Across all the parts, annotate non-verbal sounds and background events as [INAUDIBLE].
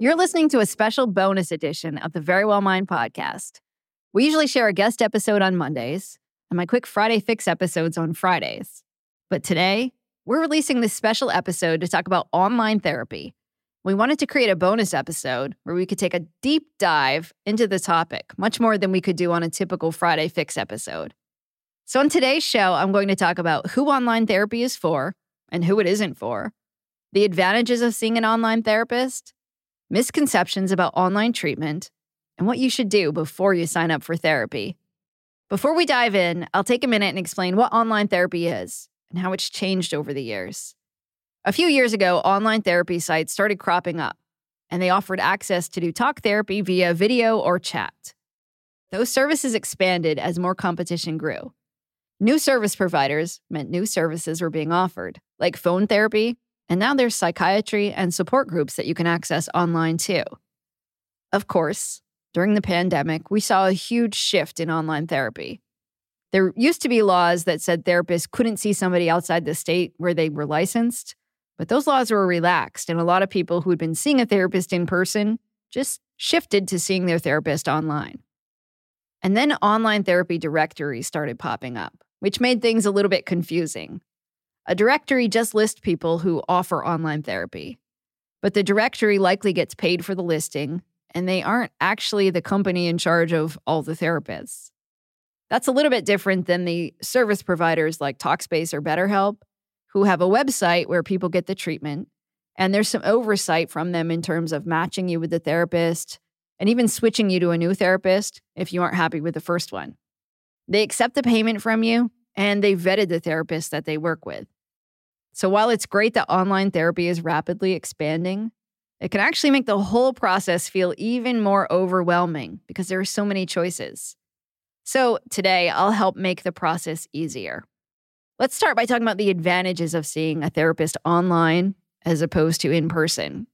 You're listening to a special bonus edition of the Verywell Mind podcast. We usually share a guest episode on Mondays and my quick Friday fix episodes on Fridays. But today, we're releasing this special episode to talk about online therapy. We wanted to create a bonus episode where we could take a deep dive into the topic, much more than we could do on a typical Friday fix episode. So, on today's show, I'm going to talk about who online therapy is for and who it isn't for, the advantages of seeing an online therapist, misconceptions about online treatment, and what you should do before you sign up for therapy. Before we dive in, I'll take a minute and explain what online therapy is and how it's changed over the years. A few years ago, online therapy sites started cropping up, and they offered access to do talk therapy via video or chat. Those services expanded as more competition grew. New service providers meant new services were being offered, like phone therapy and now there's psychiatry and support groups that you can access online too. Of course, during the pandemic, we saw a huge shift in online therapy. There used to be laws that said therapists couldn't see somebody outside the state where they were licensed, but those laws were relaxed, and a lot of people who had been seeing a therapist in person just shifted to seeing their therapist online. And then online therapy directories started popping up, which made things a little bit confusing. A directory just lists people who offer online therapy, but the directory likely gets paid for the listing, and they aren't actually the company in charge of all the therapists. That's a little bit different than the service providers like Talkspace or BetterHelp, who have a website where people get the treatment, and there's some oversight from them in terms of matching you with the therapist and even switching you to a new therapist if you aren't happy with the first one. They accept the payment from you and they vetted the therapist that they work with. So while it's great that online therapy is rapidly expanding, it can actually make the whole process feel even more overwhelming because there are so many choices. So today, I'll help make the process easier. Let's start by talking about the advantages of seeing a therapist online as opposed to in person.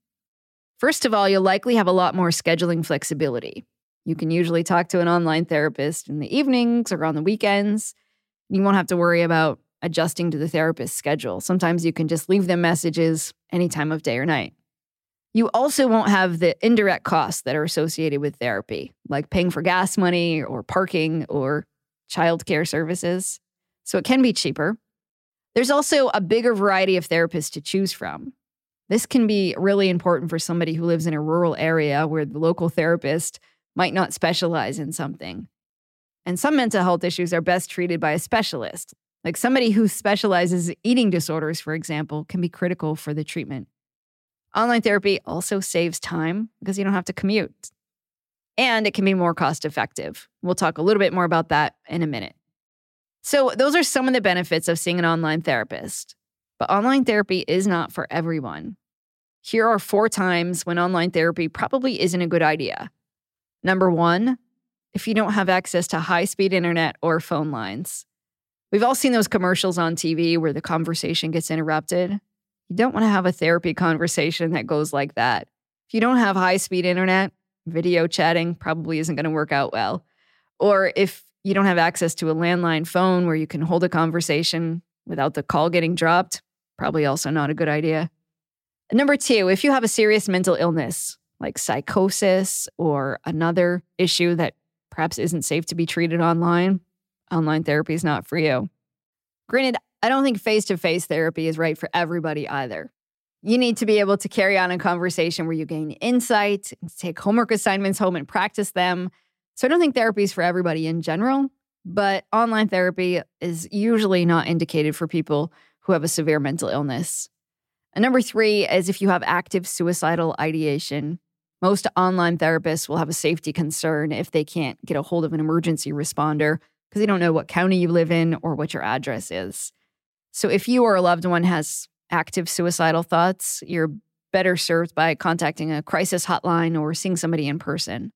First of all, you'll likely have a lot more scheduling flexibility. You can usually talk to an online therapist in the evenings or on the weekends. You won't have to worry about adjusting to the therapist's schedule. Sometimes you can just leave them messages any time of day or night. You also won't have the indirect costs that are associated with therapy, like paying for gas money or parking or childcare services. So it can be cheaper. There's also a bigger variety of therapists to choose from. This can be really important for somebody who lives in a rural area where the local therapist might not specialize in something. And some mental health issues are best treated by a specialist, like somebody who specializes in eating disorders, for example, can be critical for the treatment. Online therapy also saves time because you don't have to commute. And it can be more cost effective. We'll talk a little bit more about that in a minute. So, those are some of the benefits of seeing an online therapist. But online therapy is not for everyone. Here are four times when online therapy probably isn't a good idea. Number one, if you don't have access to high speed internet or phone lines. We've all seen those commercials on TV where the conversation gets interrupted. You don't want to have a therapy [LAUGHS] conversation that goes like that. If you don't have high speed internet, video chatting probably isn't going to work out well. Or if you don't have access to a landline phone where you can hold a conversation without the call getting dropped, probably also not a good idea. And number two, if you have a serious mental illness like psychosis or another issue that perhaps isn't safe to be treated online, online therapy is not for you. Granted, I don't think face to face therapy is right for everybody either. You need to be able to carry on a conversation where you gain insight, take homework assignments home and practice them. So I don't think therapy is for everybody in general, but online therapy is usually not indicated for people who have a severe mental illness. And number three is if you have active suicidal ideation. Most online therapists will have a safety concern if they can't get a hold of an emergency responder because they don't know what county you live in or what your address is. So if you or a loved one has active suicidal thoughts, you're better served by contacting a crisis hotline or seeing somebody in person.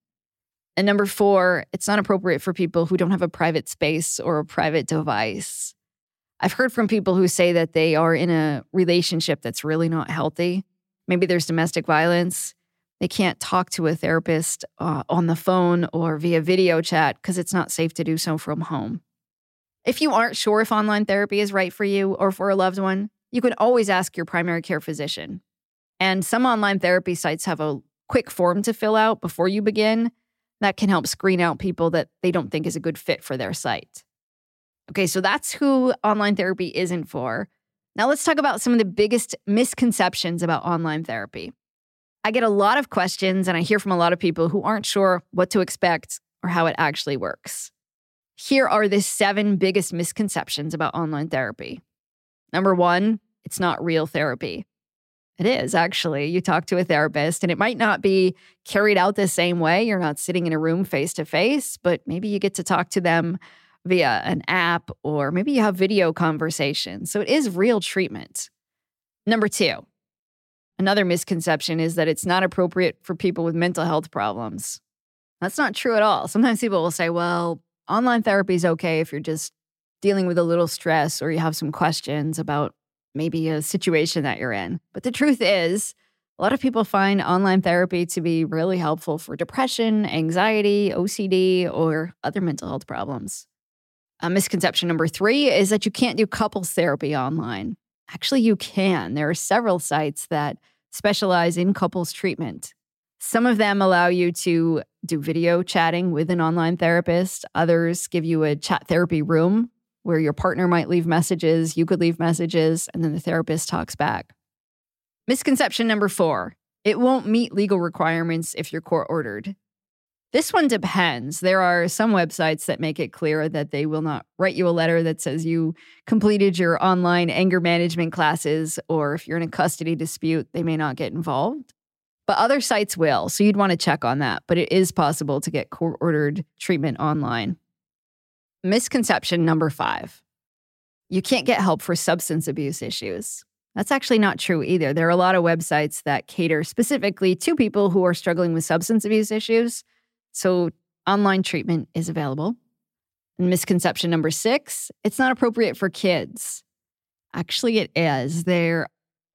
And number four, it's not appropriate for people who don't have a private space or a private device. I've heard from people who say that they are in a relationship that's really not healthy. Maybe there's domestic violence. They can't talk to a therapist uh, on the phone or via video chat because it's not safe to do so from home. If you aren't sure if online therapy is right for you or for a loved one, you can always ask your primary care physician. And some online therapy sites have a quick form to fill out before you begin that can help screen out people that they don't think is a good fit for their site. Okay, so that's who online therapy isn't for. Now let's talk about some of the biggest misconceptions about online therapy. I get a lot of questions and I hear from a lot of people who aren't sure what to expect or how it actually works. Here are the seven biggest misconceptions about online therapy. Number one, it's not real therapy. It is actually. You talk to a therapist, and it might not be carried out the same way. You're not sitting in a room face to face, but maybe you get to talk to them via an app or maybe you have video conversations. So it is real treatment. Number two, another misconception is that it's not appropriate for people with mental health problems. That's not true at all. Sometimes people will say, well, online therapy is okay if you're just dealing with a little stress or you have some questions about maybe a situation that you're in. But the truth is, a lot of people find online therapy to be really helpful for depression, anxiety, OCD, or other mental health problems. A misconception number three is that you can't do couples therapy online. Actually, you can. There are several sites that specialize in couples treatment. Some of them allow you to do video chatting with an online therapist, others give you a chat therapy room where your partner might leave messages, you could leave messages, and then the therapist talks back. Misconception number four it won't meet legal requirements if you're court ordered. This one depends. There are some websites that make it clear that they will not write you a letter that says you completed your online anger management classes, or if you're in a custody dispute, they may not get involved. But other sites will, so you'd want to check on that. But it is possible to get court ordered treatment online. Misconception number five you can't get help for substance abuse issues. That's actually not true either. There are a lot of websites that cater specifically to people who are struggling with substance abuse issues. So, online treatment is available. And misconception number six it's not appropriate for kids. Actually, it is. There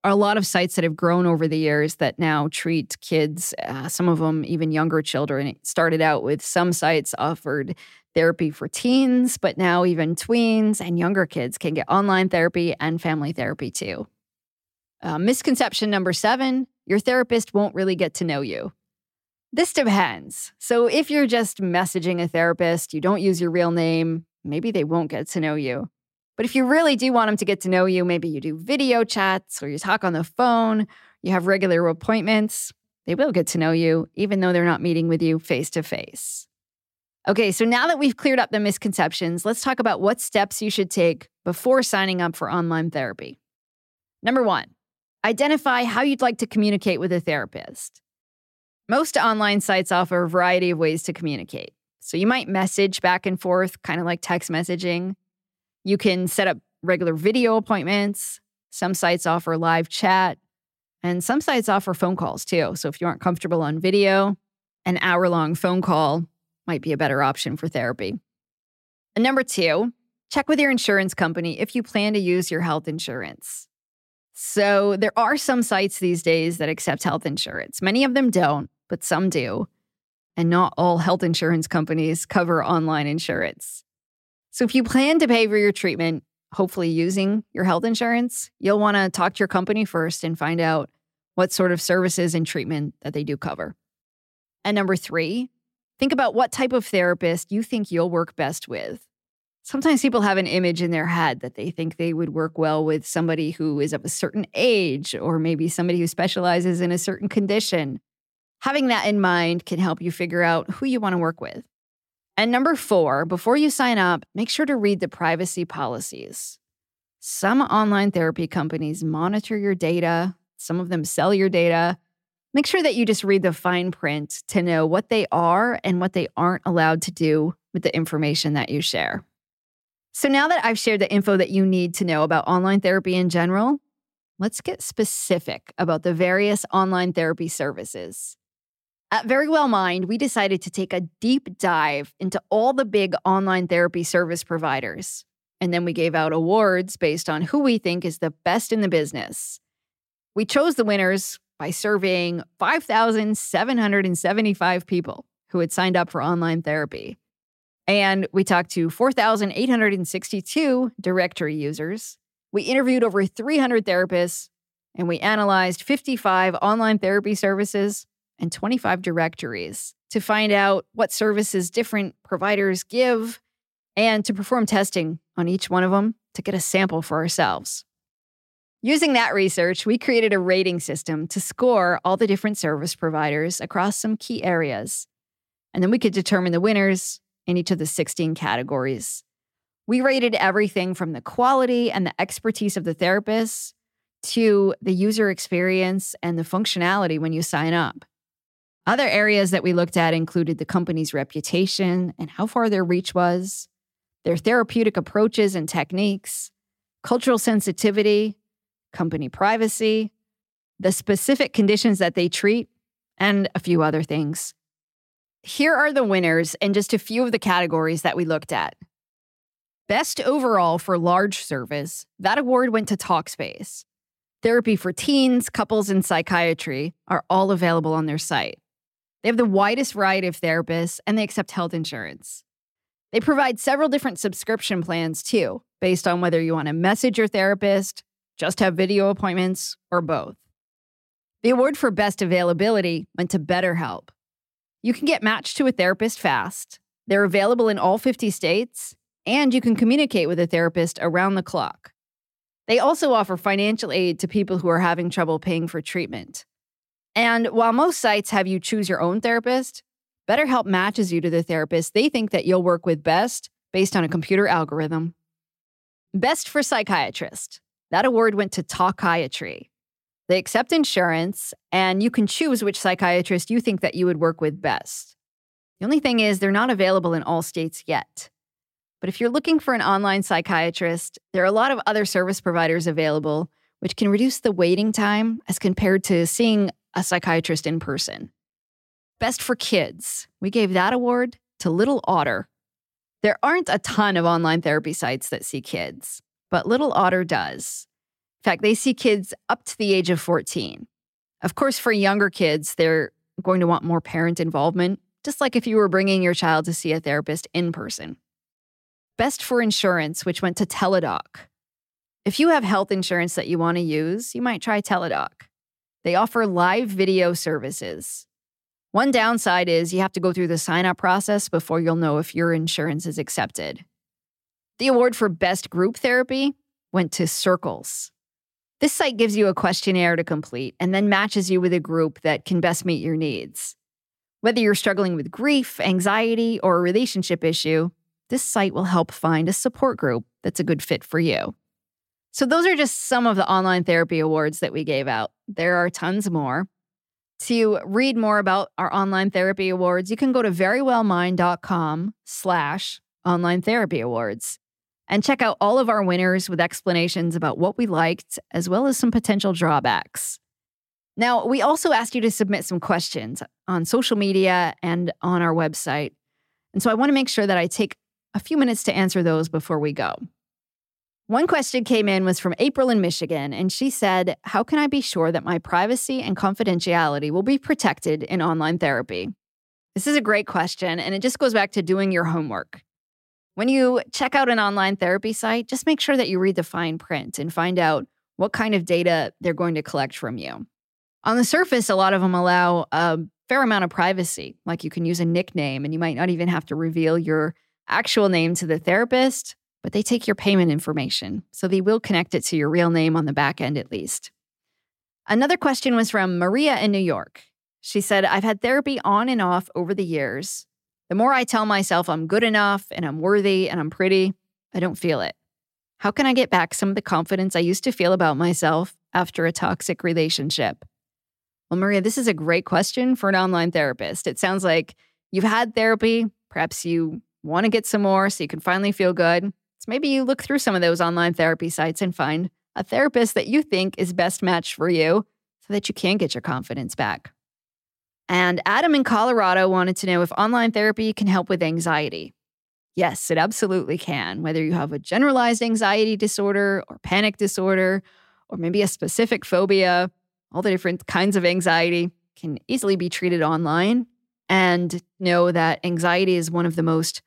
are a lot of sites that have grown over the years that now treat kids, uh, some of them even younger children. It started out with some sites offered therapy for teens, but now even tweens and younger kids can get online therapy and family therapy too. Uh, misconception number seven your therapist won't really get to know you. This depends. So, if you're just messaging a therapist, you don't use your real name, maybe they won't get to know you. But if you really do want them to get to know you, maybe you do video chats or you talk on the phone, you have regular appointments, they will get to know you, even though they're not meeting with you face to face. Okay, so now that we've cleared up the misconceptions, let's talk about what steps you should take before signing up for online therapy. Number one, identify how you'd like to communicate with a therapist. Most online sites offer a variety of ways to communicate. So you might message back and forth, kind of like text messaging. You can set up regular video appointments. Some sites offer live chat, and some sites offer phone calls too. So if you aren't comfortable on video, an hour long phone call might be a better option for therapy. And number two, check with your insurance company if you plan to use your health insurance. So there are some sites these days that accept health insurance. Many of them don't, but some do. And not all health insurance companies cover online insurance. So if you plan to pay for your treatment, hopefully using your health insurance, you'll want to talk to your company first and find out what sort of services and treatment that they do cover. And number three, think about what type of therapist you think you'll work best with. Sometimes people have an image in their head that they think they would work well with somebody who is of a certain age or maybe somebody who specializes in a certain condition. Having that in mind can help you figure out who you want to work with. And number four, before you sign up, make sure to read the privacy policies. Some online therapy companies monitor your data, some of them sell your data. Make sure that you just read the fine print to know what they are and what they aren't allowed to do with the information that you share. So now that I've shared the info that you need to know about online therapy in general, let's get specific about the various online therapy services. Uh, At Verywell Mind, we decided to take a deep dive into all the big online therapy service providers. And then we gave out awards based on who we think is the best in the business. We chose the winners by surveying 5,775 people who had signed up for online therapy. And we talked to 4,862 directory users. We interviewed over 300 therapists, and we analyzed 55 online therapy services and 25 directories to find out what services different providers give and to perform testing on each one of them to get a sample for ourselves. Using that research, we created a rating system to score all the different service providers across some key areas. And then we could determine the winners in each of the 16 categories. We rated everything from the quality and the expertise of the therapists to the user experience and the functionality when you sign up. Other areas that we looked at included the company's reputation and how far their reach was, their therapeutic approaches and techniques, cultural sensitivity, company privacy, the specific conditions that they treat, and a few other things. Here are the winners in just a few of the categories that we looked at. Best overall for large service, that award went to Talkspace. Therapy for teens, couples, and psychiatry are all available on their site. They have the widest variety of therapists and they accept health insurance. They provide several different subscription plans too, based on whether you want to message your therapist, just have video appointments, or both. The award for best availability went to BetterHelp. You can get matched to a therapist fast. They're available in all 50 states, and you can communicate with a therapist around the clock. They also offer financial aid to people who are having trouble paying for treatment. And while most sites have you choose your own therapist, BetterHelp matches you to the therapist they think that you'll work with best based on a computer algorithm. Best for psychiatrist. That award went to Talkiatry. They accept insurance, and you can choose which psychiatrist you think that you would work with best. The only thing is, they're not available in all states yet. But if you're looking for an online psychiatrist, there are a lot of other service providers available, which can reduce the waiting time as compared to seeing a psychiatrist in person. Best for kids. We gave that award to Little Otter. There aren't a ton of online therapy sites that see kids, but Little Otter does. In fact, they see kids up to the age of 14. Of course, for younger kids, they're going to want more parent involvement, just like if you were bringing your child to see a therapist in person. Best for insurance, which went to Teladoc. If you have health insurance that you want to use, you might try Teladoc. They offer live video services. One downside is you have to go through the sign up process before you'll know if your insurance is accepted. The award for best group therapy went to Circles. This site gives you a questionnaire to complete and then matches you with a group that can best meet your needs. Whether you're struggling with grief, anxiety, or a relationship issue, this site will help find a support group that's a good fit for you. So, those are just some of the online therapy awards that we gave out. There are tons more. To read more about our online therapy awards, you can go to verywellmind.com slash online therapy awards and check out all of our winners with explanations about what we liked, as well as some potential drawbacks. Now, we also asked you to submit some questions on social media and on our website. And so I want to make sure that I take a few minutes to answer those before we go. One question came in was from April in Michigan, and she said, How can I be sure that my privacy and confidentiality will be protected in online therapy? This is a great question, and it just goes back to doing your homework. When you check out an online therapy site, just make sure that you read the fine print and find out what kind of data they're going to collect from you. On the surface, a lot of them allow a fair amount of privacy, like you can use a nickname and you might not even have to reveal your actual name to the therapist but they take your payment information, so they will connect it to your real name on the back end at least. Another question was from Maria in New York. She said, I've had therapy on and off over the years. The more I tell myself I'm good enough and I'm worthy and I'm pretty, I don't feel it. How can I get back some of the confidence I used to feel about myself after a toxic relationship? Well, Maria, this is a great question for an online therapist. It sounds like you've had therapy. Perhaps you want to get some more so you can finally feel good. So maybe you look through some of those online therapy sites and find a therapist that you think is best matched for you so that you can get your confidence back. And Adam in Colorado wanted to know if online therapy can help with anxiety. Yes, it absolutely can. Whether you have a generalized anxiety disorder or panic disorder, or maybe a specific phobia, all the different kinds of anxiety can easily be treated online. And know that anxiety is one of the most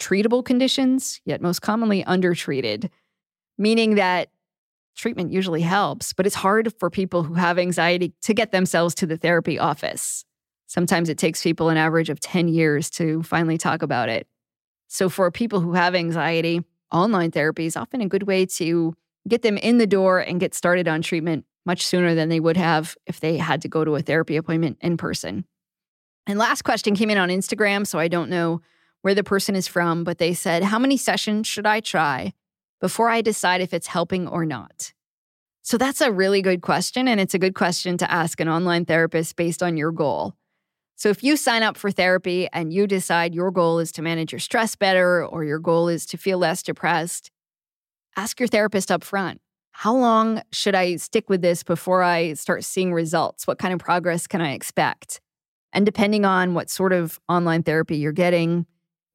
treatable conditions, yet most commonly undertreated, meaning that treatment usually helps, but it's hard for people who have anxiety to get themselves to the therapy office. Sometimes it takes people an average of 10 years to finally talk about it. So, for people who have anxiety, online therapy is often a good way to get them in the door and get started on treatment much sooner than they would have if they had to go to a therapy appointment in person. And last question came in on Instagram, so I don't know where the person is from, but they said, How many sessions should I try before I decide if it's helping or not? So that's a really good question. And it's a good question to ask an online therapist based on your goal. So if you sign up for therapy and you decide your goal is to manage your stress better or your goal is to feel less depressed, ask your therapist up front. How long should I stick with this before I start seeing results? What kind of progress can I expect? And depending on what sort of online therapy you're getting,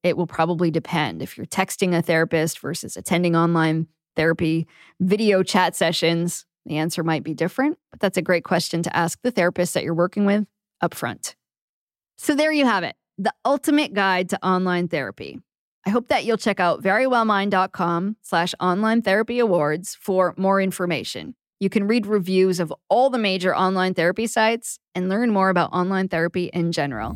it will probably depend. If you're texting a therapist versus attending online therapy video chat sessions, the answer might be different, but that's a great question to ask the therapist that you're working with upfront. So there you have it, the ultimate guide to online therapy. I hope that you'll check out verywellmind.com slash online therapy awards for more information. You can read reviews of all the major online therapy sites and learn more about online therapy in general.